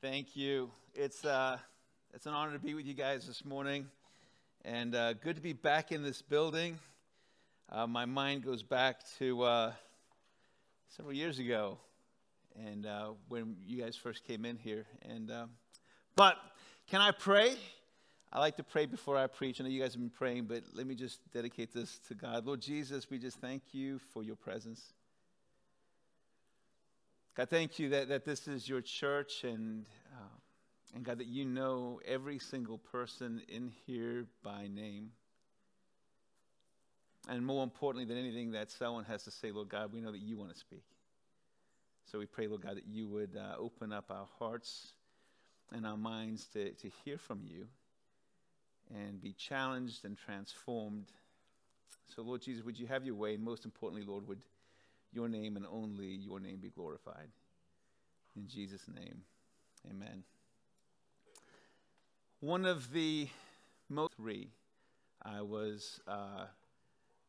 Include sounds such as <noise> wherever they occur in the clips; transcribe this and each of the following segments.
Thank you. It's, uh, it's an honor to be with you guys this morning, and uh, good to be back in this building. Uh, my mind goes back to uh, several years ago, and uh, when you guys first came in here. And uh, but can I pray? I like to pray before I preach. I know you guys have been praying, but let me just dedicate this to God. Lord Jesus, we just thank you for your presence. God, thank you that, that this is your church and, uh, and God, that you know every single person in here by name. And more importantly than anything that someone has to say, Lord God, we know that you want to speak. So we pray, Lord God, that you would uh, open up our hearts and our minds to, to hear from you and be challenged and transformed. So, Lord Jesus, would you have your way? And most importantly, Lord, would your name and only your name be glorified. In Jesus' name, amen. One of the most three, I was uh,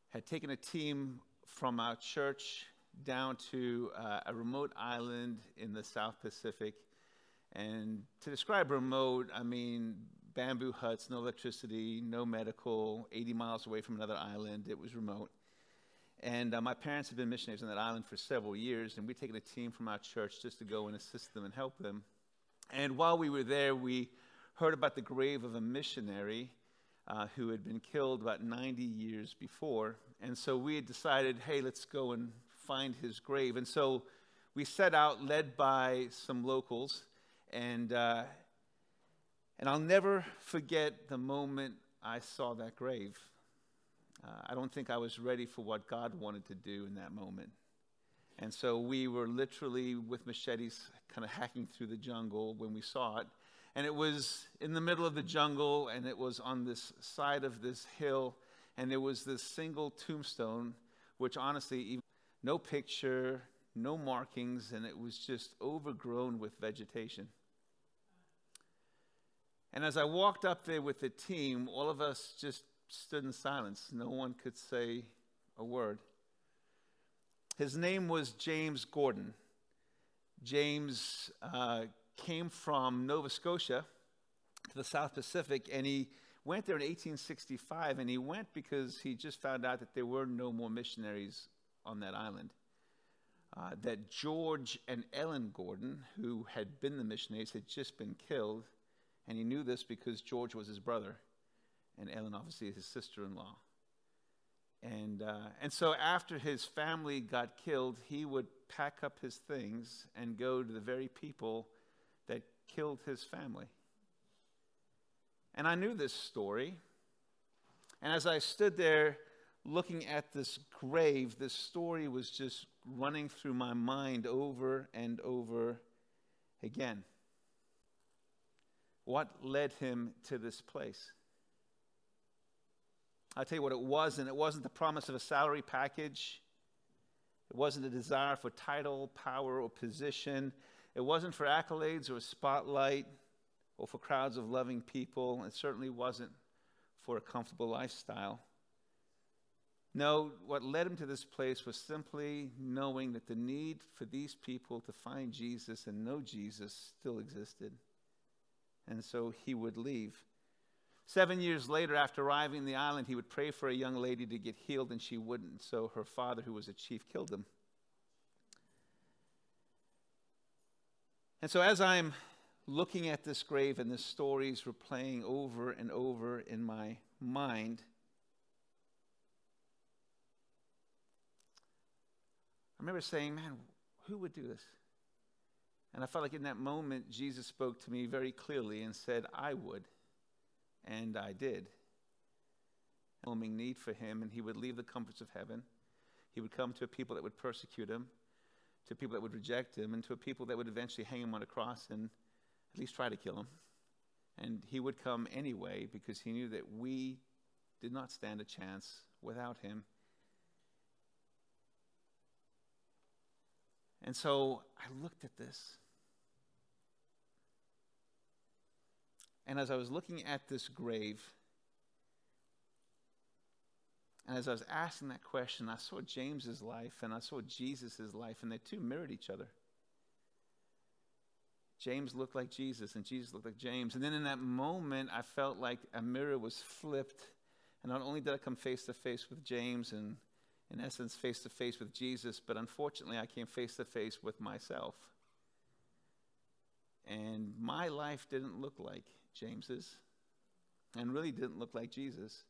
had taken a team from our church down to uh, a remote island in the South Pacific. And to describe remote, I mean bamboo huts, no electricity, no medical, 80 miles away from another island. It was remote. And uh, my parents had been missionaries on that island for several years, and we'd taken a team from our church just to go and assist them and help them. And while we were there, we heard about the grave of a missionary uh, who had been killed about 90 years before. And so we had decided, hey, let's go and find his grave. And so we set out, led by some locals, and, uh, and I'll never forget the moment I saw that grave. Uh, I don't think I was ready for what God wanted to do in that moment. And so we were literally with machetes kind of hacking through the jungle when we saw it. And it was in the middle of the jungle, and it was on this side of this hill, and there was this single tombstone, which honestly, no picture, no markings, and it was just overgrown with vegetation. And as I walked up there with the team, all of us just stood in silence. No one could say a word. His name was James Gordon. James uh, came from Nova Scotia to the South Pacific, and he went there in 1865. And he went because he just found out that there were no more missionaries on that island. Uh, that George and Ellen Gordon, who had been the missionaries, had just been killed. And he knew this because George was his brother and Ellen, obviously, his sister in law. And, uh, and so after his family got killed, he would pack up his things and go to the very people that killed his family. And I knew this story. And as I stood there looking at this grave, this story was just running through my mind over and over again. What led him to this place? I'll tell you what it wasn't. It wasn't the promise of a salary package. It wasn't a desire for title, power, or position. It wasn't for accolades or a spotlight or for crowds of loving people. It certainly wasn't for a comfortable lifestyle. No, what led him to this place was simply knowing that the need for these people to find Jesus and know Jesus still existed. And so he would leave. Seven years later, after arriving in the island, he would pray for a young lady to get healed, and she wouldn't. So her father, who was a chief, killed him. And so, as I'm looking at this grave and the stories were playing over and over in my mind, I remember saying, Man, who would do this? And I felt like in that moment, Jesus spoke to me very clearly and said, I would. And I did. Overwhelming need for him, and he would leave the comforts of heaven. He would come to a people that would persecute him, to people that would reject him, and to a people that would eventually hang him on a cross and at least try to kill him. And he would come anyway because he knew that we did not stand a chance without him. And so I looked at this And as I was looking at this grave, and as I was asking that question, I saw James's life and I saw Jesus' life, and they two mirrored each other. James looked like Jesus, and Jesus looked like James. And then in that moment, I felt like a mirror was flipped. And not only did I come face to face with James and, in essence, face to face with Jesus, but unfortunately, I came face to face with myself. And my life didn't look like James's, and really didn't look like Jesus.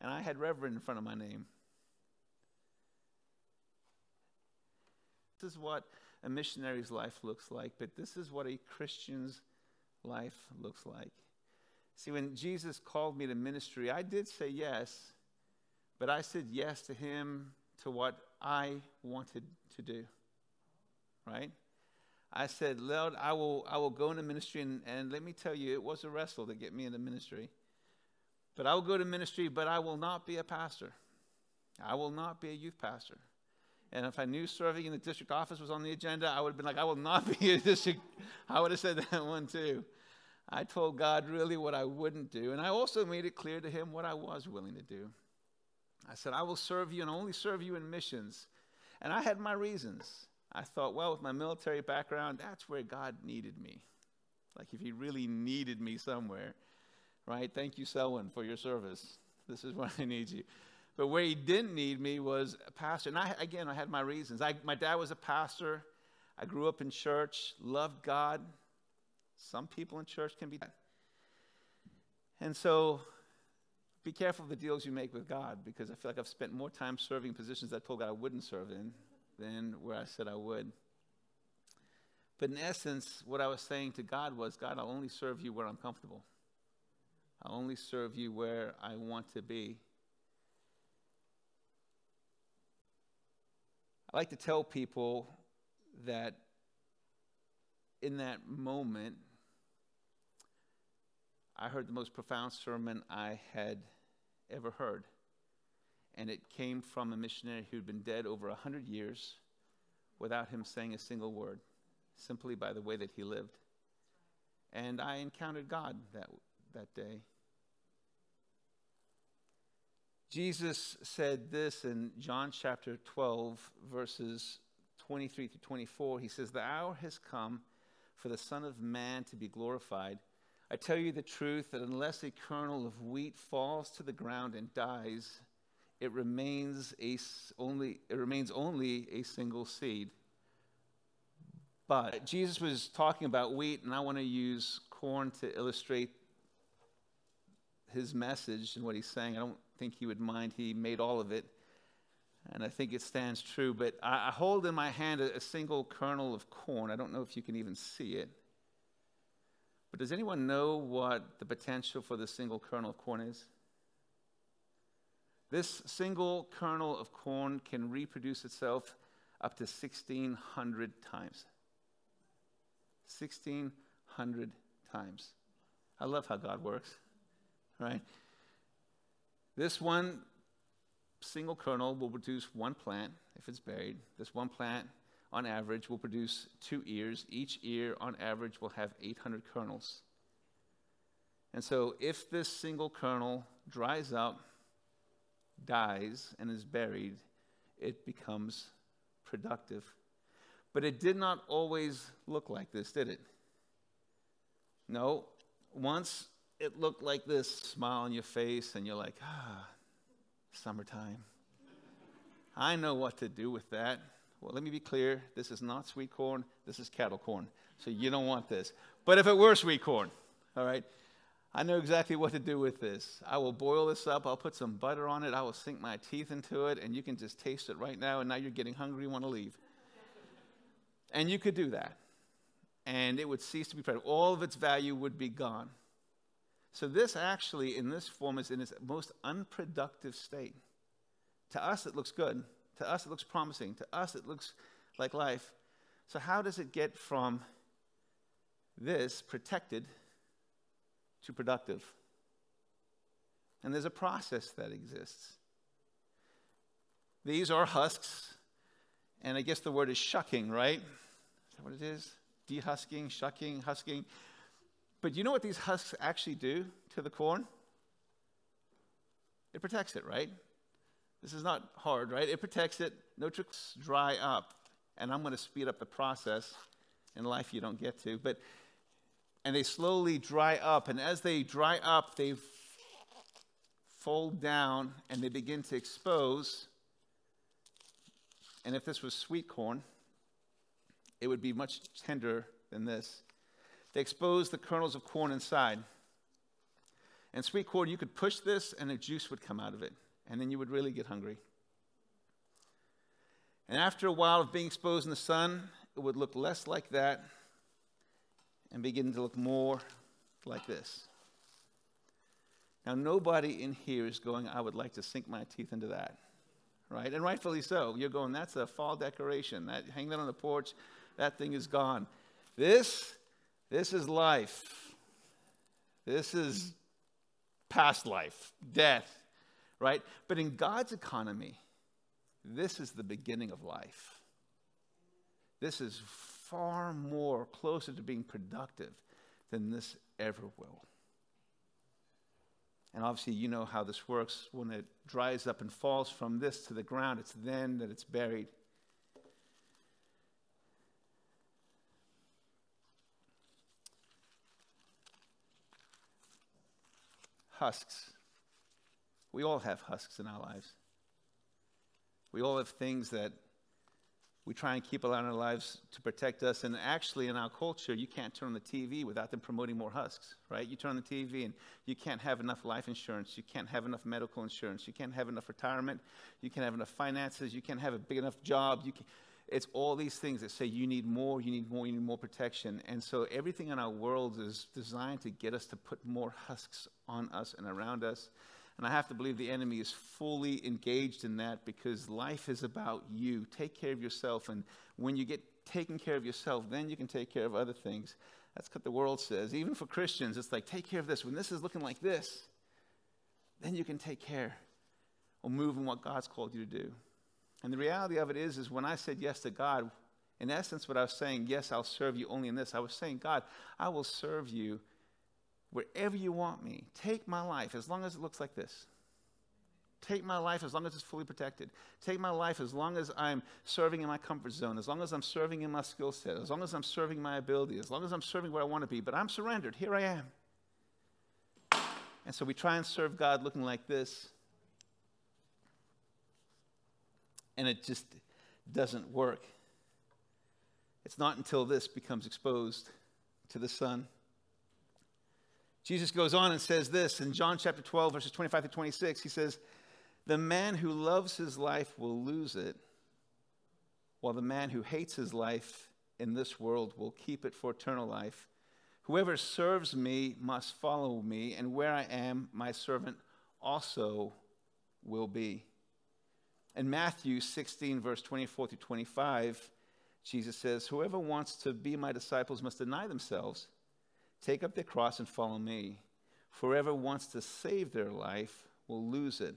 And I had Reverend in front of my name. This is what a missionary's life looks like, but this is what a Christian's life looks like. See, when Jesus called me to ministry, I did say yes, but I said yes to him to what I wanted to do. Right? I said, Lord, I will, I will go into ministry, and, and let me tell you, it was a wrestle to get me into ministry. But I will go to ministry, but I will not be a pastor. I will not be a youth pastor. And if I knew serving in the district office was on the agenda, I would have been like, I will not <laughs> be a district. <laughs> I would have said that one too. I told God really what I wouldn't do. And I also made it clear to him what I was willing to do. I said, I will serve you and only serve you in missions. And I had my reasons. I thought, well, with my military background, that's where God needed me. Like if he really needed me somewhere, right? Thank you, Selwyn, for your service. This is <laughs> where I need you. But where he didn't need me was a pastor. And I, again, I had my reasons. I, my dad was a pastor. I grew up in church, loved God. Some people in church can be that. And so be careful of the deals you make with God because I feel like I've spent more time serving positions I told God I wouldn't serve in than where I said I would. But in essence, what I was saying to God was God, I'll only serve you where I'm comfortable, I'll only serve you where I want to be. I like to tell people that in that moment, I heard the most profound sermon I had ever heard. And it came from a missionary who'd been dead over a 100 years without him saying a single word, simply by the way that he lived. And I encountered God that, that day. Jesus said this in John chapter 12, verses 23 to 24. He says, The hour has come for the Son of Man to be glorified. I tell you the truth that unless a kernel of wheat falls to the ground and dies, it remains, a, only, it remains only a single seed. But Jesus was talking about wheat, and I want to use corn to illustrate his message and what he's saying. I don't think he would mind. He made all of it. And I think it stands true. But I, I hold in my hand a, a single kernel of corn. I don't know if you can even see it. But does anyone know what the potential for the single kernel of corn is? This single kernel of corn can reproduce itself up to 1,600 times. 1,600 times. I love how God works, right? This one single kernel will produce one plant if it's buried. This one plant, on average, will produce two ears. Each ear, on average, will have 800 kernels. And so, if this single kernel dries up, dies, and is buried, it becomes productive. But it did not always look like this, did it? No. Once it looked like this smile on your face, and you're like, ah, summertime. I know what to do with that. Well, let me be clear this is not sweet corn, this is cattle corn. So you don't want this. But if it were sweet corn, all right, I know exactly what to do with this. I will boil this up, I'll put some butter on it, I will sink my teeth into it, and you can just taste it right now, and now you're getting hungry, you want to leave. And you could do that. And it would cease to be present. All of its value would be gone. So, this actually, in this form, is in its most unproductive state. To us, it looks good. To us, it looks promising. To us, it looks like life. So, how does it get from this protected to productive? And there's a process that exists. These are husks, and I guess the word is shucking, right? Is that what it is? Dehusking, shucking, husking. But you know what these husks actually do to the corn? It protects it, right? This is not hard, right? It protects it. No tricks dry up. And I'm going to speed up the process in life you don't get to. But and they slowly dry up, and as they dry up, they fold down and they begin to expose. And if this was sweet corn, it would be much tender than this. They expose the kernels of corn inside. And sweet corn, you could push this and a juice would come out of it. And then you would really get hungry. And after a while of being exposed in the sun, it would look less like that and begin to look more like this. Now, nobody in here is going, I would like to sink my teeth into that. Right? And rightfully so. You're going, that's a fall decoration. That hang that on the porch, that thing is gone. This, this is life. This is past life, death, right? But in God's economy, this is the beginning of life. This is far more closer to being productive than this ever will. And obviously, you know how this works. When it dries up and falls from this to the ground, it's then that it's buried. Husks. We all have husks in our lives. We all have things that we try and keep around our lives to protect us. And actually, in our culture, you can't turn on the TV without them promoting more husks, right? You turn on the TV and you can't have enough life insurance. You can't have enough medical insurance. You can't have enough retirement. You can't have enough finances. You can't have a big enough job. You can, it's all these things that say you need more, you need more, you need more protection. And so everything in our world is designed to get us to put more husks on us and around us. And I have to believe the enemy is fully engaged in that because life is about you. Take care of yourself. And when you get taken care of yourself, then you can take care of other things. That's what the world says. Even for Christians, it's like, take care of this. When this is looking like this, then you can take care or move in what God's called you to do. And the reality of it is, is when I said yes to God, in essence, what I was saying, yes, I'll serve you only in this. I was saying, God, I will serve you wherever you want me. Take my life as long as it looks like this. Take my life as long as it's fully protected. Take my life as long as I'm serving in my comfort zone, as long as I'm serving in my skill set, as long as I'm serving my ability, as long as I'm serving where I want to be. But I'm surrendered. Here I am. And so we try and serve God looking like this. And it just doesn't work. It's not until this becomes exposed to the sun Jesus goes on and says this in John chapter 12, verses 25 to 26. He says, The man who loves his life will lose it, while the man who hates his life in this world will keep it for eternal life. Whoever serves me must follow me, and where I am, my servant also will be. In Matthew 16, verse 24 to 25, Jesus says, Whoever wants to be my disciples must deny themselves Take up their cross and follow me. Whoever wants to save their life will lose it,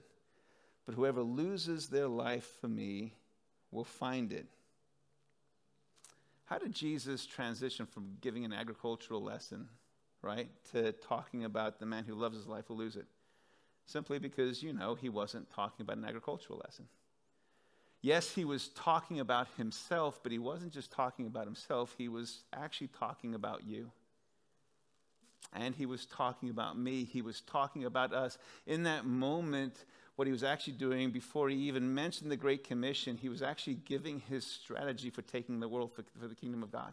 but whoever loses their life for me will find it. How did Jesus transition from giving an agricultural lesson, right, to talking about the man who loves his life will lose it? Simply because, you know, he wasn't talking about an agricultural lesson. Yes, he was talking about himself, but he wasn't just talking about himself, he was actually talking about you and he was talking about me. He was talking about us. In that moment, what he was actually doing before he even mentioned the Great Commission, he was actually giving his strategy for taking the world for, for the kingdom of God.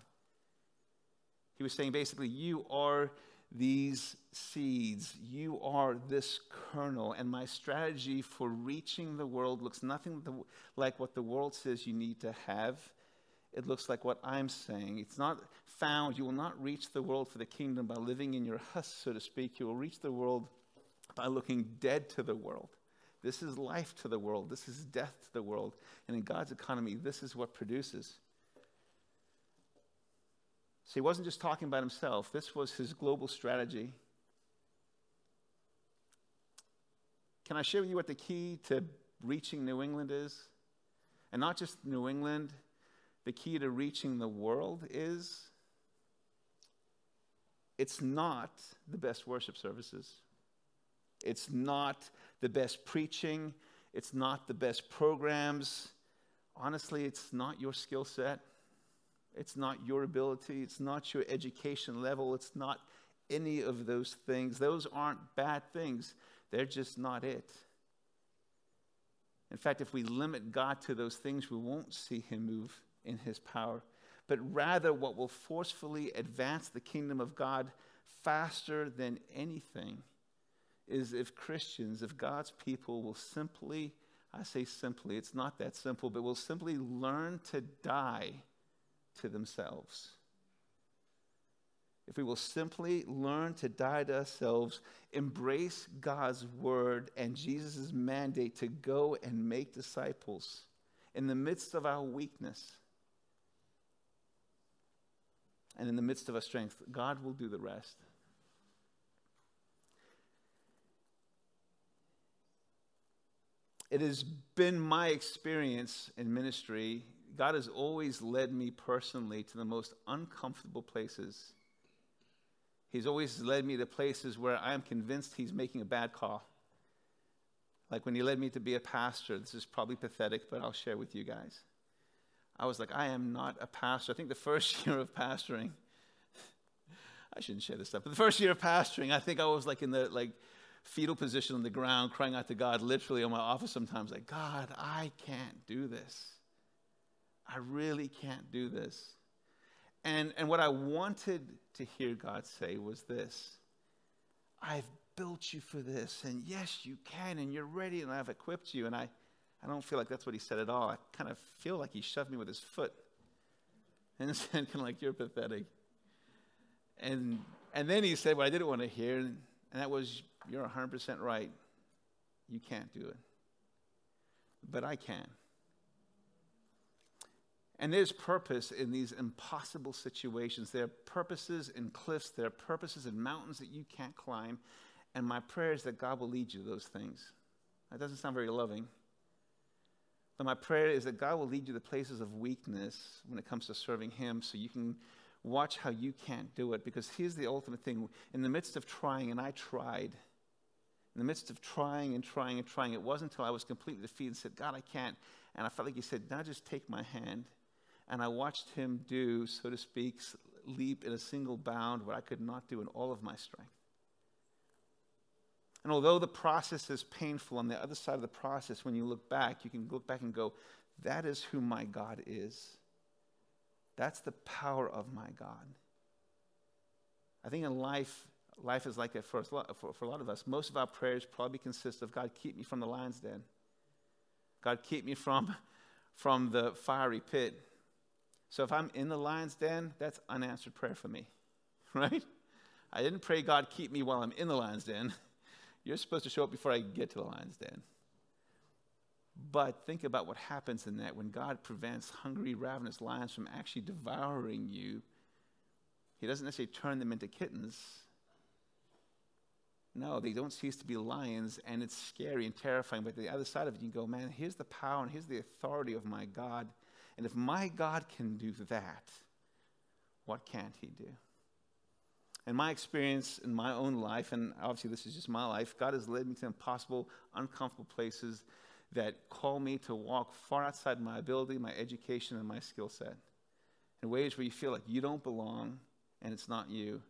He was saying basically, You are these seeds, you are this kernel, and my strategy for reaching the world looks nothing like what the world says you need to have it looks like what I'm saying. It's not found. You will not reach the world for the kingdom by living in your husk, so to speak. You will reach the world by looking dead to the world. This is life to the world. This is death to the world. And in God's economy, this is what produces. So he wasn't just talking about himself, this was his global strategy. Can I share with you what the key to reaching New England is? And not just New England, the key to reaching the world is it's not the best worship services. It's not the best preaching. It's not the best programs. Honestly, it's not your skill set. It's not your ability. It's not your education level. It's not any of those things. Those aren't bad things, they're just not it. In fact, if we limit God to those things, we won't see Him move in His power. But rather, what will forcefully advance the kingdom of God faster than anything is if Christians, if God's people will simply, I say simply, it's not that simple, but will simply learn to die to themselves if we will simply learn to die to ourselves, embrace God's word and Jesus' mandate to go and make disciples in the midst of our weakness and in the midst of our strength, God will do the rest. It has been my experience in ministry. God has always led me personally to the most uncomfortable places He's always led me to places where I am convinced he's making a bad call. Like when he led me to be a pastor, this is probably pathetic, but I'll share with you guys. I was like, I am not a pastor. I think the first <laughs> year of pastoring, I shouldn't share this stuff, but the first year of pastoring, I think I was like in the like fetal position on the ground, crying out to God, literally in my office sometimes, like, God, I can't do this. I really can't do this. And, and what I wanted to hear God say was this I've built you for this, and yes, you can, and you're ready, and I've equipped you. And I, I don't feel like that's what he said at all. I kind of feel like he shoved me with his foot and said, <laughs> kind of like, You're pathetic. And, and then he said what I didn't want to hear, and, that was, You're 100% right. You can't do it. But I can. And there's purpose in these impossible situations. There are purposes in cliffs, there are purposes in mountains that you can't climb. And my prayer is that God will lead you to those things. That doesn't sound very loving. But my prayer is that God will lead you to places of weakness when it comes to serving Him so you can watch how you can't do it. Because here's the ultimate thing in the midst of trying, and I tried, in the midst of trying and trying and trying, it wasn't until I was completely defeated and said, God, I can't. And I felt like He said, Now just take my hand and I watched him do, so to speak, leap in a single bound what I could not do in all of my strength. And although the process is painful, on the other side of the process, when you look back, you can look back and go, that is who my God is. That's the power of my God. I think in life, life is like that for, for, for a lot of us. Most of our prayers probably consist of God, keep me from the lion's den. God, keep me from, <laughs> from the fiery pit. So if I'm in the lion's den, that's unanswered prayer for me, <laughs> right? I didn't pray, God, keep me while I'm in the lion's den. <laughs> You're supposed to show up before I get to the lion's den. But think about what happens in that when God prevents hungry, ravenous lions from actually devouring you. He doesn't necessarily turn them into kittens. No, they don't cease to be lions, and it's scary and terrifying. But the other side of it, you go, man, here's the power and here's the authority of my God and if my God can do that, what can't He do? In my experience in my own life, and obviously this is just my life, God has led me to impossible, uncomfortable places that call me to walk far outside my ability, my education, and my skill set. In ways where you feel like you don't belong and it's not you.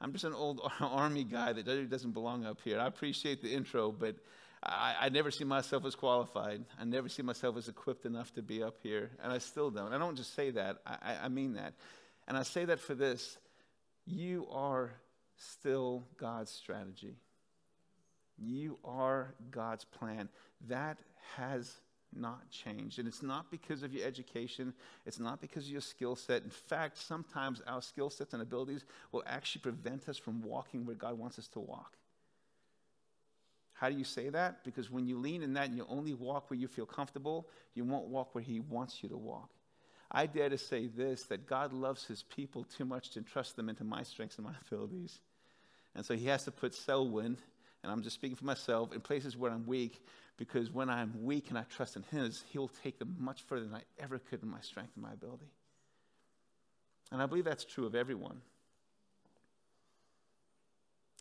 I'm just an old <laughs> army guy that doesn't belong up here. I appreciate the intro, but I, I never see myself as qualified. I never see myself as equipped enough to be up here, and I still don't. I don't just say that, I, I mean that. And I say that for this you are still God's strategy. You are God's plan. That has not changed. And it's not because of your education, it's not because of your skill set. In fact, sometimes our skill sets and abilities will actually prevent us from walking where God wants us to walk. How do you say that? Because when you lean in that and you only walk where you feel comfortable, you won't walk where He wants you to walk. I dare to say this that God loves His people too much to entrust them into my strengths and my <laughs> abilities. And so He has to put Selwyn, and I'm just speaking for myself, in places where I'm weak, because when I'm weak and I trust in His, He'll take them much further than I ever could in my strength and my ability. And I believe that's true of everyone.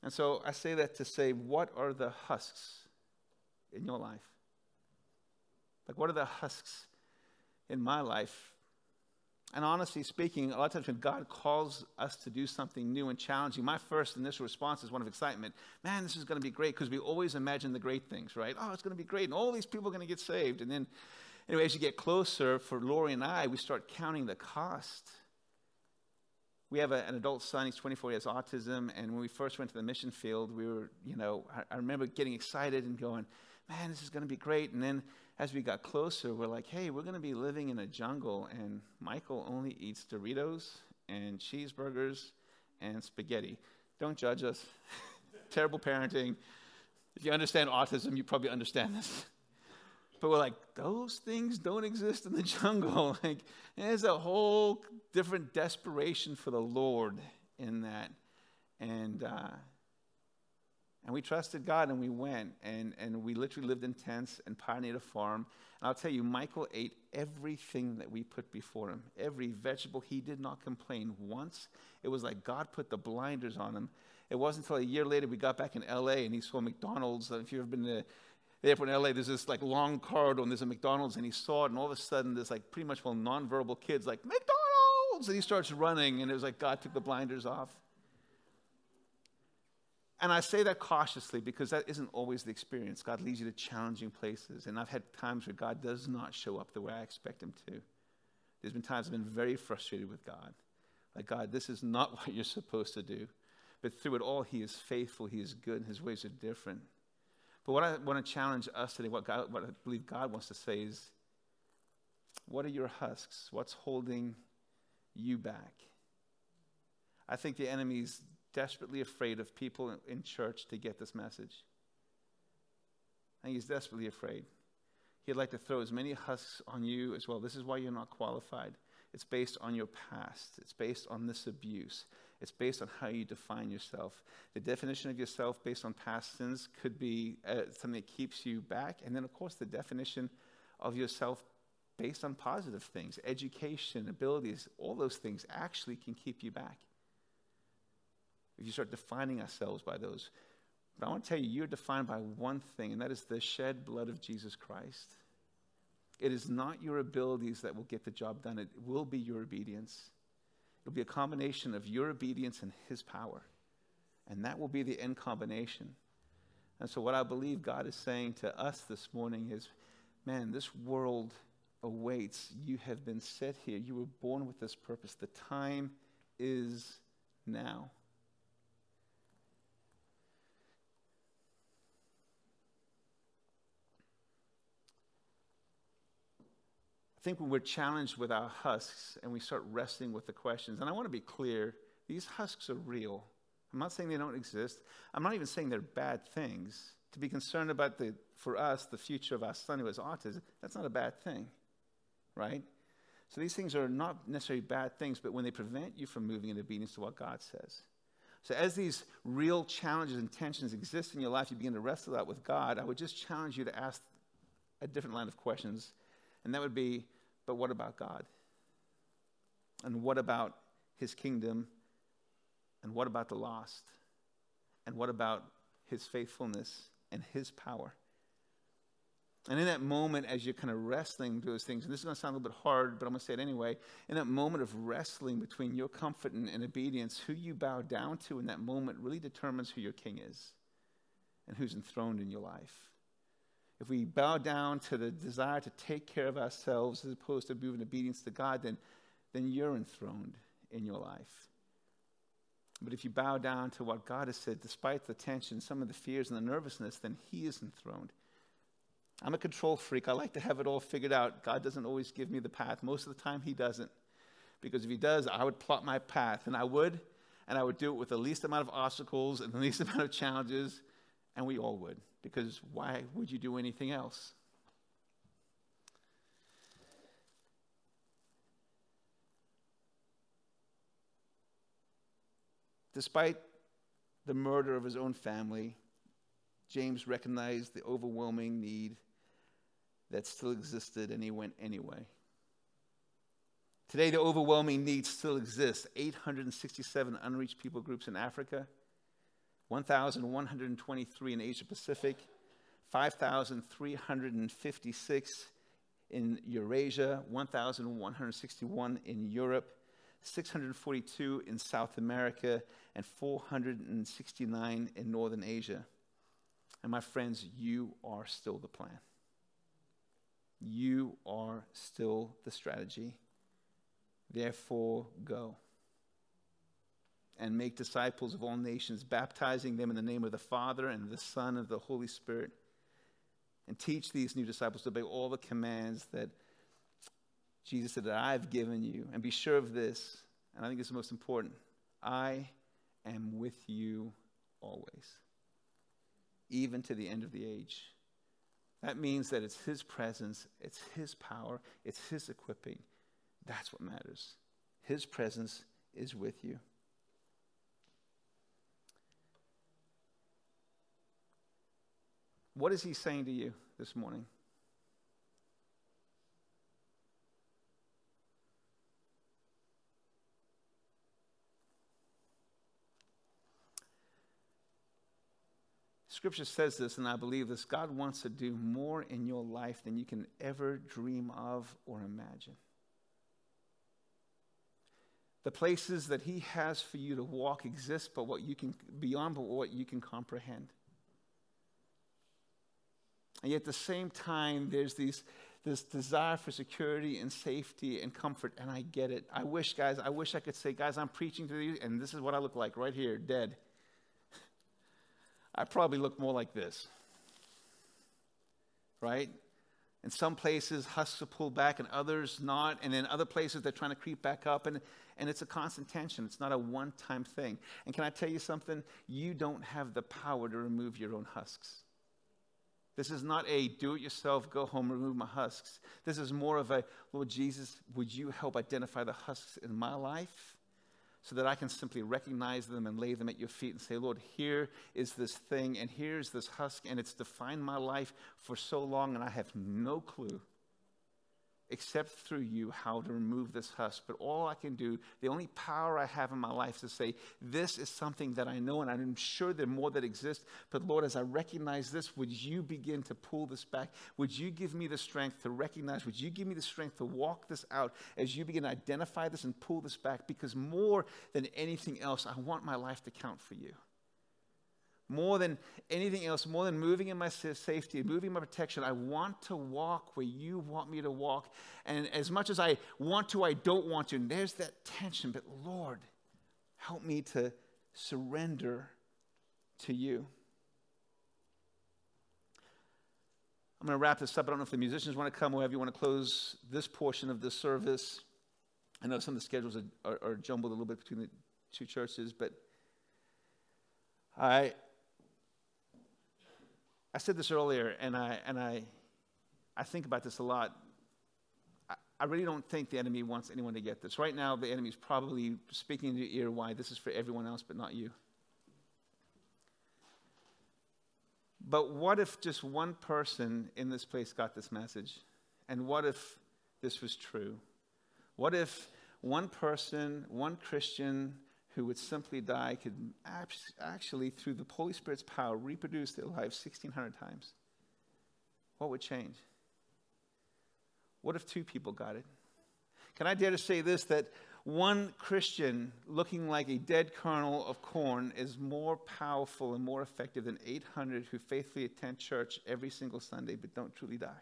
And so I say that to say, what are the husks in your life? Like, what are the husks in my life And honestly speaking, a lot of times when God calls us to do something new and challenging, my first initial response is one of excitement. Man, this is going to be great because we always imagine the great things, right? Oh, it's going to be great, and all these people are going to get saved. And then, anyway, as you get closer, for Lori and I, we start counting the cost. We have a, an adult son, he's 24, he has autism, and when we first went to the mission field, we were, you know, I, I remember getting excited and going, man, this is going to be great. And then as we got closer, we're like, hey, we're going to be living in a jungle, and Michael only eats Doritos and cheeseburgers and spaghetti. Don't judge us. <laughs> Terrible parenting. If you understand autism, you probably understand this. <laughs> But we're like, those things don't exist in the <laughs> jungle. like, there's a whole different desperation for the Lord in that. And, uh, and we trusted God and we went and, and we literally lived in tents and pioneered a farm. And I'll tell you, Michael ate everything that we put before him, every vegetable. He did not complain once. It was like God put the blinders on him. It wasn't until a year later we got back in LA and he saw McDonald's. If you've been to the airport in LA, there's this like long corridor and there's a McDonald's and he saw it and all of a sudden there's like pretty much well nonverbal kids like, McDonald's! And he starts running and it was like God took the blinders off. And I say that cautiously because that isn't always the experience. God leads you to challenging places. And I've had times where God does not show up the way I expect him to. There's been times I've been very frustrated with God. Like, God, this is not <laughs> what you're supposed to do. But through it all, he is faithful, he is good, and his ways are different. But what I want to challenge us today, what, God, what I believe God wants to say is what are your husks? What's holding you back? I think the enemy's desperately afraid of people in church to get this message. And he's desperately afraid. He'd like to throw as many husks on you as well. This is why you're not qualified. It's based on your past, it's based on this abuse, it's based on how you define yourself. The definition of yourself based on past sins could be uh, something that keeps you back. And then, of course, the definition of yourself based on positive things, education, abilities, all those things actually can keep you back if you start defining ourselves by those. But I want to tell you, you're defined by one thing, and that is the shed blood of Jesus Christ. It is not your abilities that will get the job done, it will be your obedience. It'll be a combination of your obedience and His power. And that will be the end combination. And so, what I believe God is saying to us this morning is man, this world awaits. You have been set here. You were born with this purpose. The time is now. Think when we're challenged with our husks and we start wrestling with the questions, and I want to be clear, these husks are real. I'm not saying they don't exist. I'm not even saying they're bad things. To be concerned about the, for us, the future of our son who has autism, that's not a bad thing, right? So these things are not necessarily bad things, but when they prevent you from moving in obedience to what God says. So as these real challenges and tensions exist in your life, you begin to wrestle that with God. I would just challenge you to ask a different line of questions, and that would be, but what about God? And what about his kingdom? And what about the lost? And what about his faithfulness and his power? And in that moment, as you're kind of wrestling those things, and this is going to sound a little bit hard, but I'm going to say it anyway. In that moment of wrestling between your comfort and, and obedience, who you bow down to in that moment really determines who your king is and who's enthroned in your life if we bow down to the desire to take care of ourselves as opposed to moving obedience to God, then, then you're enthroned in your life. But if you bow down to what God has said, despite the tension, some of the fears and the nervousness, then He is enthroned. I'm a control freak. I like to have it all figured out. God doesn't always give me the path. Most of the time, He doesn't. Because if He does, I would plot my path, and I would, and I would do it with the least amount of obstacles and the least <laughs> amount of challenges, and we all would because why would you do anything else? Despite the murder of his own family, James recognized the overwhelming need that still existed and he went anyway. Today, the overwhelming need still exists 867 unreached people groups in Africa, 1,123 in Asia Pacific, 5,356 in Eurasia, 1,161 in Europe, 642 in South America, and 469 in Northern Asia. And my friends, you are still the plan. You are still the strategy. Therefore, go and make disciples of all nations, baptizing them in the name of the Father and the Son and the Holy Spirit. And teach these new disciples to obey all the commands that Jesus said that I've given you. And be sure of this, and I think it's the most important I am with you always, even to the end of the age. That means that it's His presence, it's His power, it's His equipping. That's what matters. His presence is with you. What is He saying to you this morning? Scripture says this, and I believe this God wants to do more in your life than you can ever dream of or imagine. The places that He has for you to walk exist, but what you can beyond but what you can comprehend. And yet at the same time, there's these, this desire for security and safety and comfort, and I get it. I wish, guys, I wish I could say, guys, I'm preaching to you, and this is what I look like right here, dead. <laughs> I probably look more like this. Right? In some places, husks are pulled back, and others not. And in other places, they're trying to creep back up. And, and it's a constant tension. It's not a one time thing. And can I tell you something? You don't have the power to remove your own husks. This is not a do it yourself, go home, remove my husks. This is more of a, Lord Jesus, would you help identify the husks in my life? so that I can simply recognize them and lay them at your feet and say, Lord, here is this thing, and here's this husk, and it's defined my life for so long, and I have no clue except through you how to remove this husk. But all I can do, the only power I have in my life is to say, This is something that I know, and I'm sure there are more that exist. But Lord, as I recognize this, would you begin to pull this back? Would you give me the strength to recognize? Would you give me the strength to walk this out as you begin to identify this and pull this back? Because more than anything else, I want my life to count for you more than anything else, more than moving in my safety, moving my protection, I want to walk where you want me to walk. And as much as I want to, I don't want to. And there's that tension. But Lord, help me to surrender to you. I'm going to wrap this up. I don't know if the musicians want to come or if you want to close this portion of the service. I know some of the schedules are, are, are jumbled a little bit between the two churches, but I, I said this earlier, and I, and I, I think about this a lot. I, I really don't think the enemy wants anyone to get this. Right now, the enemy is probably speaking in your ear why this is for everyone else, but not you. But what if just one person in this place got this message? And what if this was true? What if one person, one Christian, who would simply die could actually, through the Holy Spirit's power, reproduce their lives 1,600 times? What would change? What if two people got it? Can I dare to say this that one Christian looking like a dead kernel of corn is more powerful and more effective than 800 who faithfully attend church every single Sunday but don't truly die?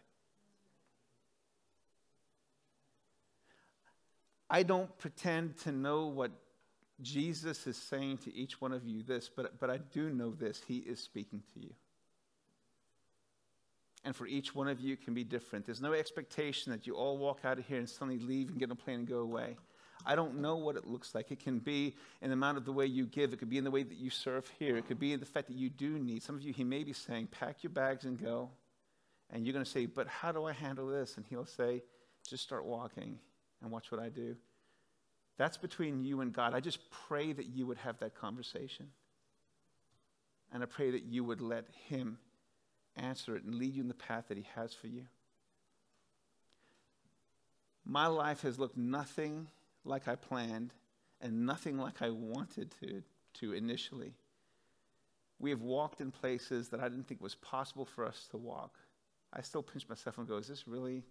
I don't pretend to know what Jesus is saying to each one of you this, but, but I do know this He is speaking to you. And for each one of you, it can be different. There's no expectation that you all walk out of here and suddenly leave and get on a plane and go away. I don't know what it looks like. It can be in the amount of the way you give. It could be in the way that you serve here. It could be in the fact that you do need. Some of you, he may be saying, pack your bags and go. And you're going to say, but how do I handle this? And he'll say, just start walking and watch what I do. That's between you and God. I just pray that you would have that conversation. And I pray that you would let Him answer it and lead you in the path that He has for you. My life has looked nothing like I planned and nothing like I wanted to, to initially. We have walked in places that I didn't think was possible for us to walk. I still pinch myself and go, is this really?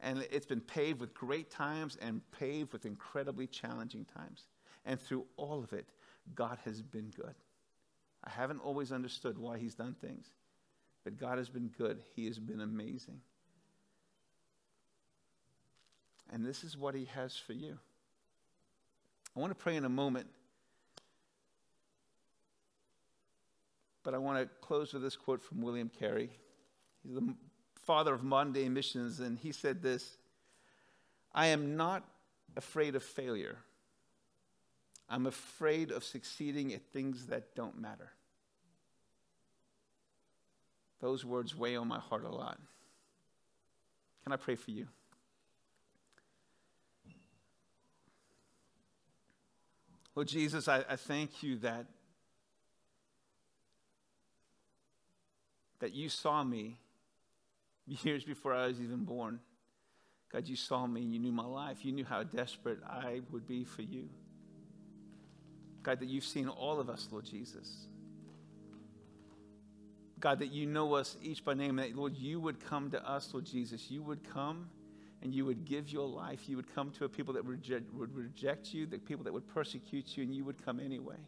And it's been paved with great times and paved with incredibly challenging times. And through all of it, God has been good. I haven't always understood why He's done things, but God has been good. He has been amazing. And this is what He has for you. I want to pray in a moment. But I want to close with this quote from William Carey. He's the father of modern day missions, and he said this I am not afraid of failure. I'm afraid of succeeding at things that don't matter. Those words weigh on my heart a lot. Can I pray for you? Lord Jesus, I, I thank you that, that you saw me years before I was even born. God, you saw me and you knew my life. You knew how desperate I would be for you. God, that you've seen all of us, Lord Jesus. God, that you know us each by name, that, Lord, you would come to us, Lord Jesus. You would come and you would give your life. You would come to a people that reject, would reject you, the people that would persecute you, and you would come anyway.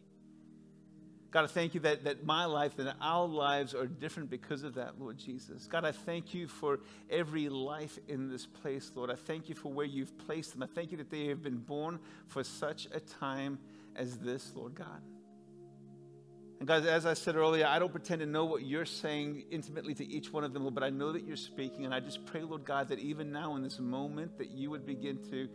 God, I thank you that, that my life and our lives are different because of that, Lord Jesus. God, I thank you for every life in this place, Lord. I thank you for where you've placed them. I thank you that they have been born for such a time as this, Lord God. And guys, as I said earlier, I don't pretend to know what you're saying intimately to each one of them, but I know that you're speaking. And I just pray, Lord God, that even now in this moment, that you would begin to,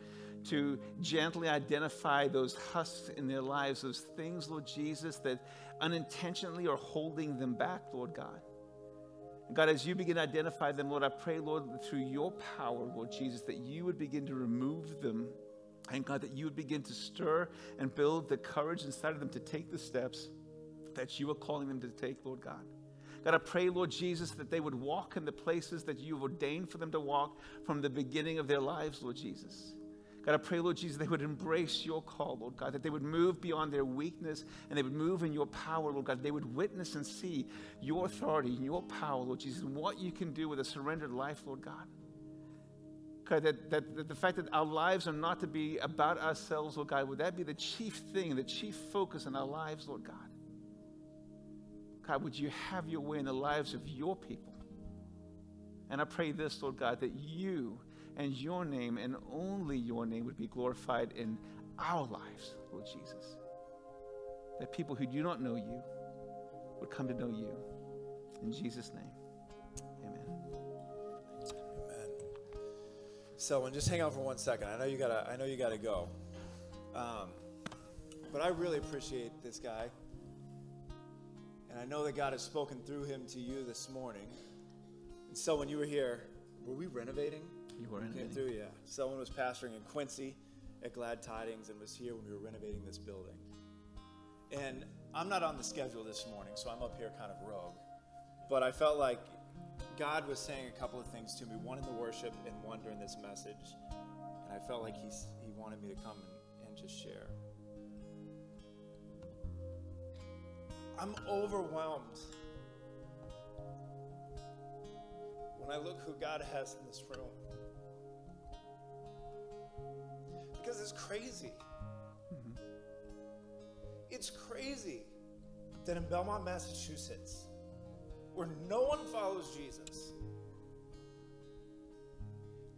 to gently identify those husks in their lives, those things, Lord Jesus, that unintentionally are holding them back, Lord God. God, as you begin to identify them, Lord, I pray, Lord, through your power, Lord Jesus, that you would begin to remove them. And God, that you would begin to stir and build the courage inside of them to take the steps that you are calling them to take, Lord God. God, I pray, Lord Jesus, that they would walk in the places that you have ordained for them to walk from the beginning of their lives, Lord Jesus. God, I pray, Lord Jesus, they would embrace your call, Lord God, that they would move beyond their weakness and they would move in your power, Lord God. They would witness and see your authority and your power, Lord Jesus, and what you can do with a surrendered life, Lord God. God, that, that, that the fact that our lives are not to be about ourselves, Lord God, would that be the chief thing, the chief focus in our lives, Lord God? God, would you have your way in the lives of your people? And I pray this, Lord God, that you and your name and only your name would be glorified in our lives, Lord Jesus. That people who do not know you would come to know you. In Jesus' name, amen. Amen. So, and just hang on for one second. I know you gotta. I know you gotta go. Um, but I really appreciate this guy. And I know that God has spoken through him to you this morning. And so when you were here, were we renovating? You were Came through, yeah. Selwyn was pastoring in Quincy at Glad Tidings and was here when we were renovating this building. And I'm not on the schedule this morning, so I'm up here kind of rogue. But I felt like God was saying a couple of things to me, one in the worship and one during this message. And I felt like he's, he wanted me to come and, and just share. I'm overwhelmed when I look who God has in this room. Because it's crazy. Mm-hmm. It's crazy that in Belmont, Massachusetts, where no one follows Jesus,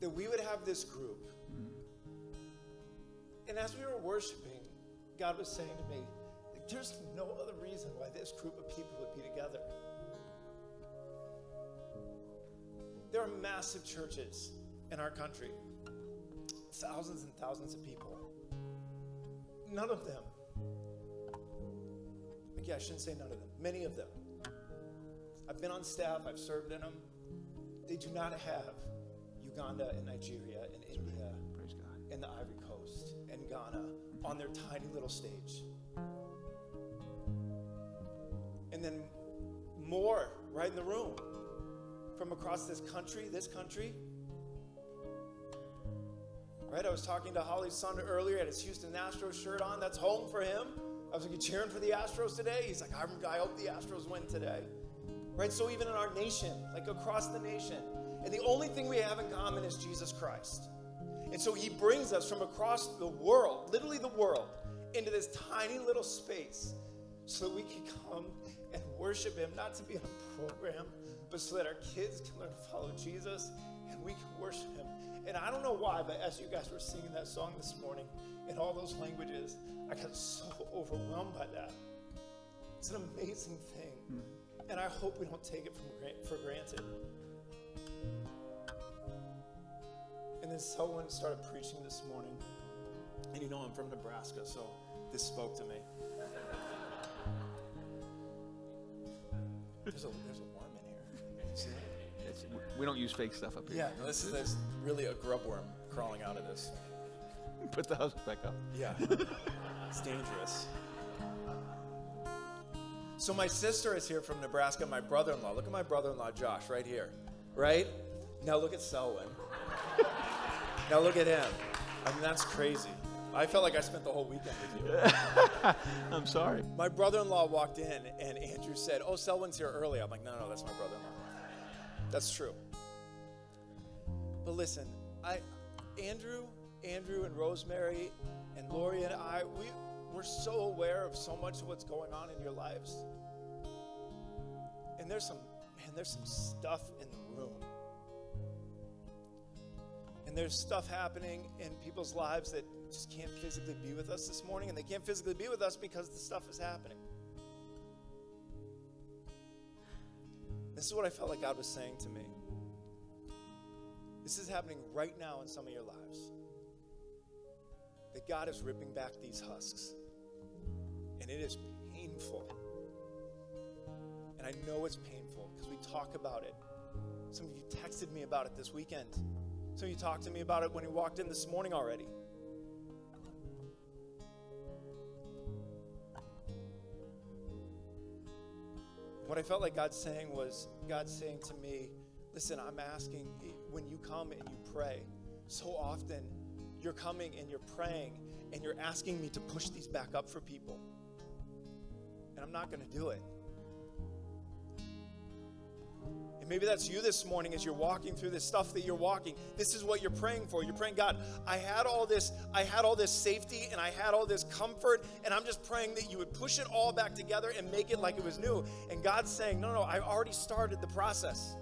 that we would have this group. Mm-hmm. And as we were worshiping, God was saying to me, there's no other reason why this group of people would be together. There are massive churches in our country, thousands and thousands of people. None of them, yeah, I shouldn't say none of them, many of them. I've been on staff, I've served in them. They do not have Uganda and Nigeria and India and the Ivory Coast and Ghana on their tiny little stage and then more right in the room from across this country, this country. Right? I was talking to Holly's son earlier, had his Houston Astros shirt on. That's home for him. I was like, You cheering for the Astros today? He's like, I hope the Astros win today. Right? So even in our nation, like across the nation, And the only thing we have in common is Jesus Christ. And so he brings us from across the world, literally the world, into this tiny little space so that we can come and worship him, not to be on a program, but so that our kids can learn to follow Jesus and we can worship him. And I don't know why, but as you guys were singing that song this morning in all those languages, I got so overwhelmed by that. It's an amazing thing. Mm-hmm. And I hope we don't take it for granted. And then Selwyn started preaching this morning. And you know, I'm from Nebraska, so this spoke to me. There's a, there's a worm in here. <laughs> See It's, we don't use fake stuff up here. Yeah, no, this is there's really a grub worm crawling out of this. <laughs> Put the house back up. Yeah, it's dangerous. So my sister is here from Nebraska. My brother-in-law. Look at my brother-in-law, Josh, right here. Right now, look at Selwyn. <laughs> Now look at him. I mean, that's crazy. I felt like I spent the whole weekend with you. <laughs> I'm sorry. My brother-in-law walked in, and Andrew said, "Oh, Selwyn's here early." I'm like, "No, no, that's my brother-in-law. That's true." But listen, I, Andrew, Andrew, and Rosemary, and Lori and I, we we're so aware of so much of what's going on in your lives. And there's some, man, there's some stuff in the room and there's stuff happening in people's lives that just can't physically be with us this morning, and they can't physically be with us because the stuff is happening. This is what I felt like God was saying to me. This is happening right now in some of your lives. That God is ripping back these husks. And it is painful. And I know it's painful because we talk about it. Some of you texted me about it this weekend. Some of you talked to me about it when you walked in this morning already. What I felt like God saying was, God saying to me, listen, I'm asking when you come and you pray, so often you're coming and you're praying and you're asking me to push these back up for people. And I'm not going to do it. And maybe that's you this morning as you're walking through this stuff that you're walking. This is what you're praying for. You're praying, God, I had all this, I had all this safety and I had all this comfort, and I'm just praying that you would push it all back together and make it like it was new. And God's saying, No, no, I already started the process.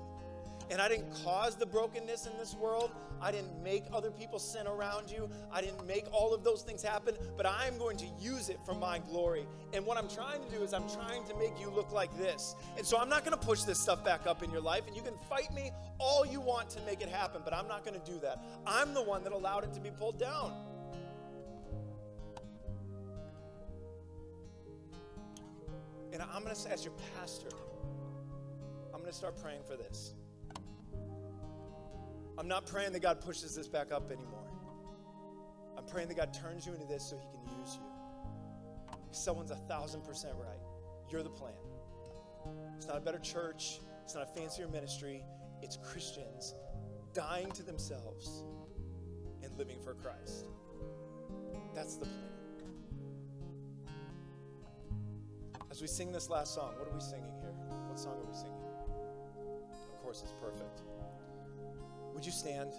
And I didn't cause the brokenness in this world. I didn't make other people sin around you. I didn't make all of those things happen, but I'm going to use it for my glory. And what I'm trying to do is I'm trying to make you look like this. And so I'm not going to push this stuff back up in your life. And you can fight me all you want to make it happen, but I'm not going to do that. I'm the one that allowed it to be pulled down. And I'm going to say, as your pastor, I'm going to start praying for this. I'm not praying that God pushes this back up anymore. I'm praying that God turns you into this so he can use you. Selwyn's a thousand percent right. You're the plan. It's not a better church, it's not a fancier ministry. It's Christians dying to themselves and living for Christ. That's the plan. As we sing this last song, what are we singing here? What song are we singing? Of course, it's perfect. Would you stand?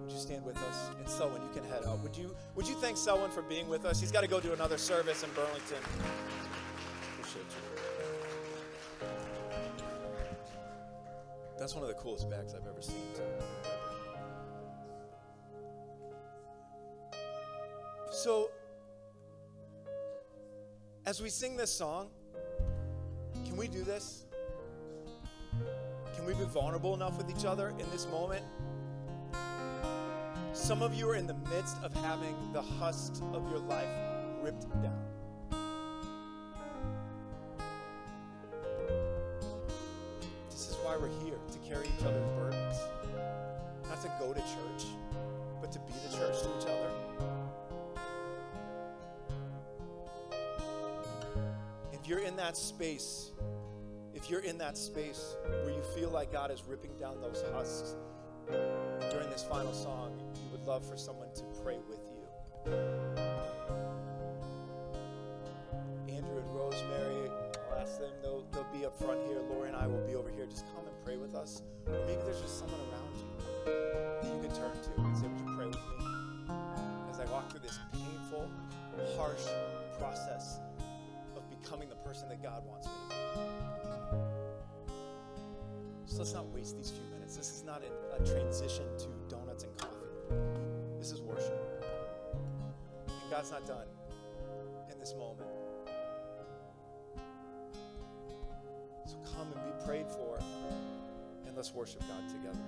Would you stand with us? And Selwyn, you can head out. Would you would you thank Selwyn for being with us? He's got to go do another service in Burlington. Appreciate you. That's one of the coolest bags I've ever seen. So, as we sing this song, can we do this? Can we be vulnerable enough with each other in this moment? Some of you are in the midst of having the husk of your life ripped down. This is why we're here to carry each other's burdens. Not to go to church, but to be the church to each other. If you're in that space, if you're in that space where you feel like God is ripping down those husks during this final song, love for someone to pray with you. Andrew and Rosemary, I'll ask them, they'll, they'll be up front here. Lori and I will be over here. Just come and pray with us. Or maybe there's just someone around you that you could turn to and say, Would you pray with me? As I walk through this painful, harsh process of becoming the person that God wants me to be. So let's not waste these few minutes. This is not a, a transition God's not done in this moment. So come and be prayed for, and let's worship God together.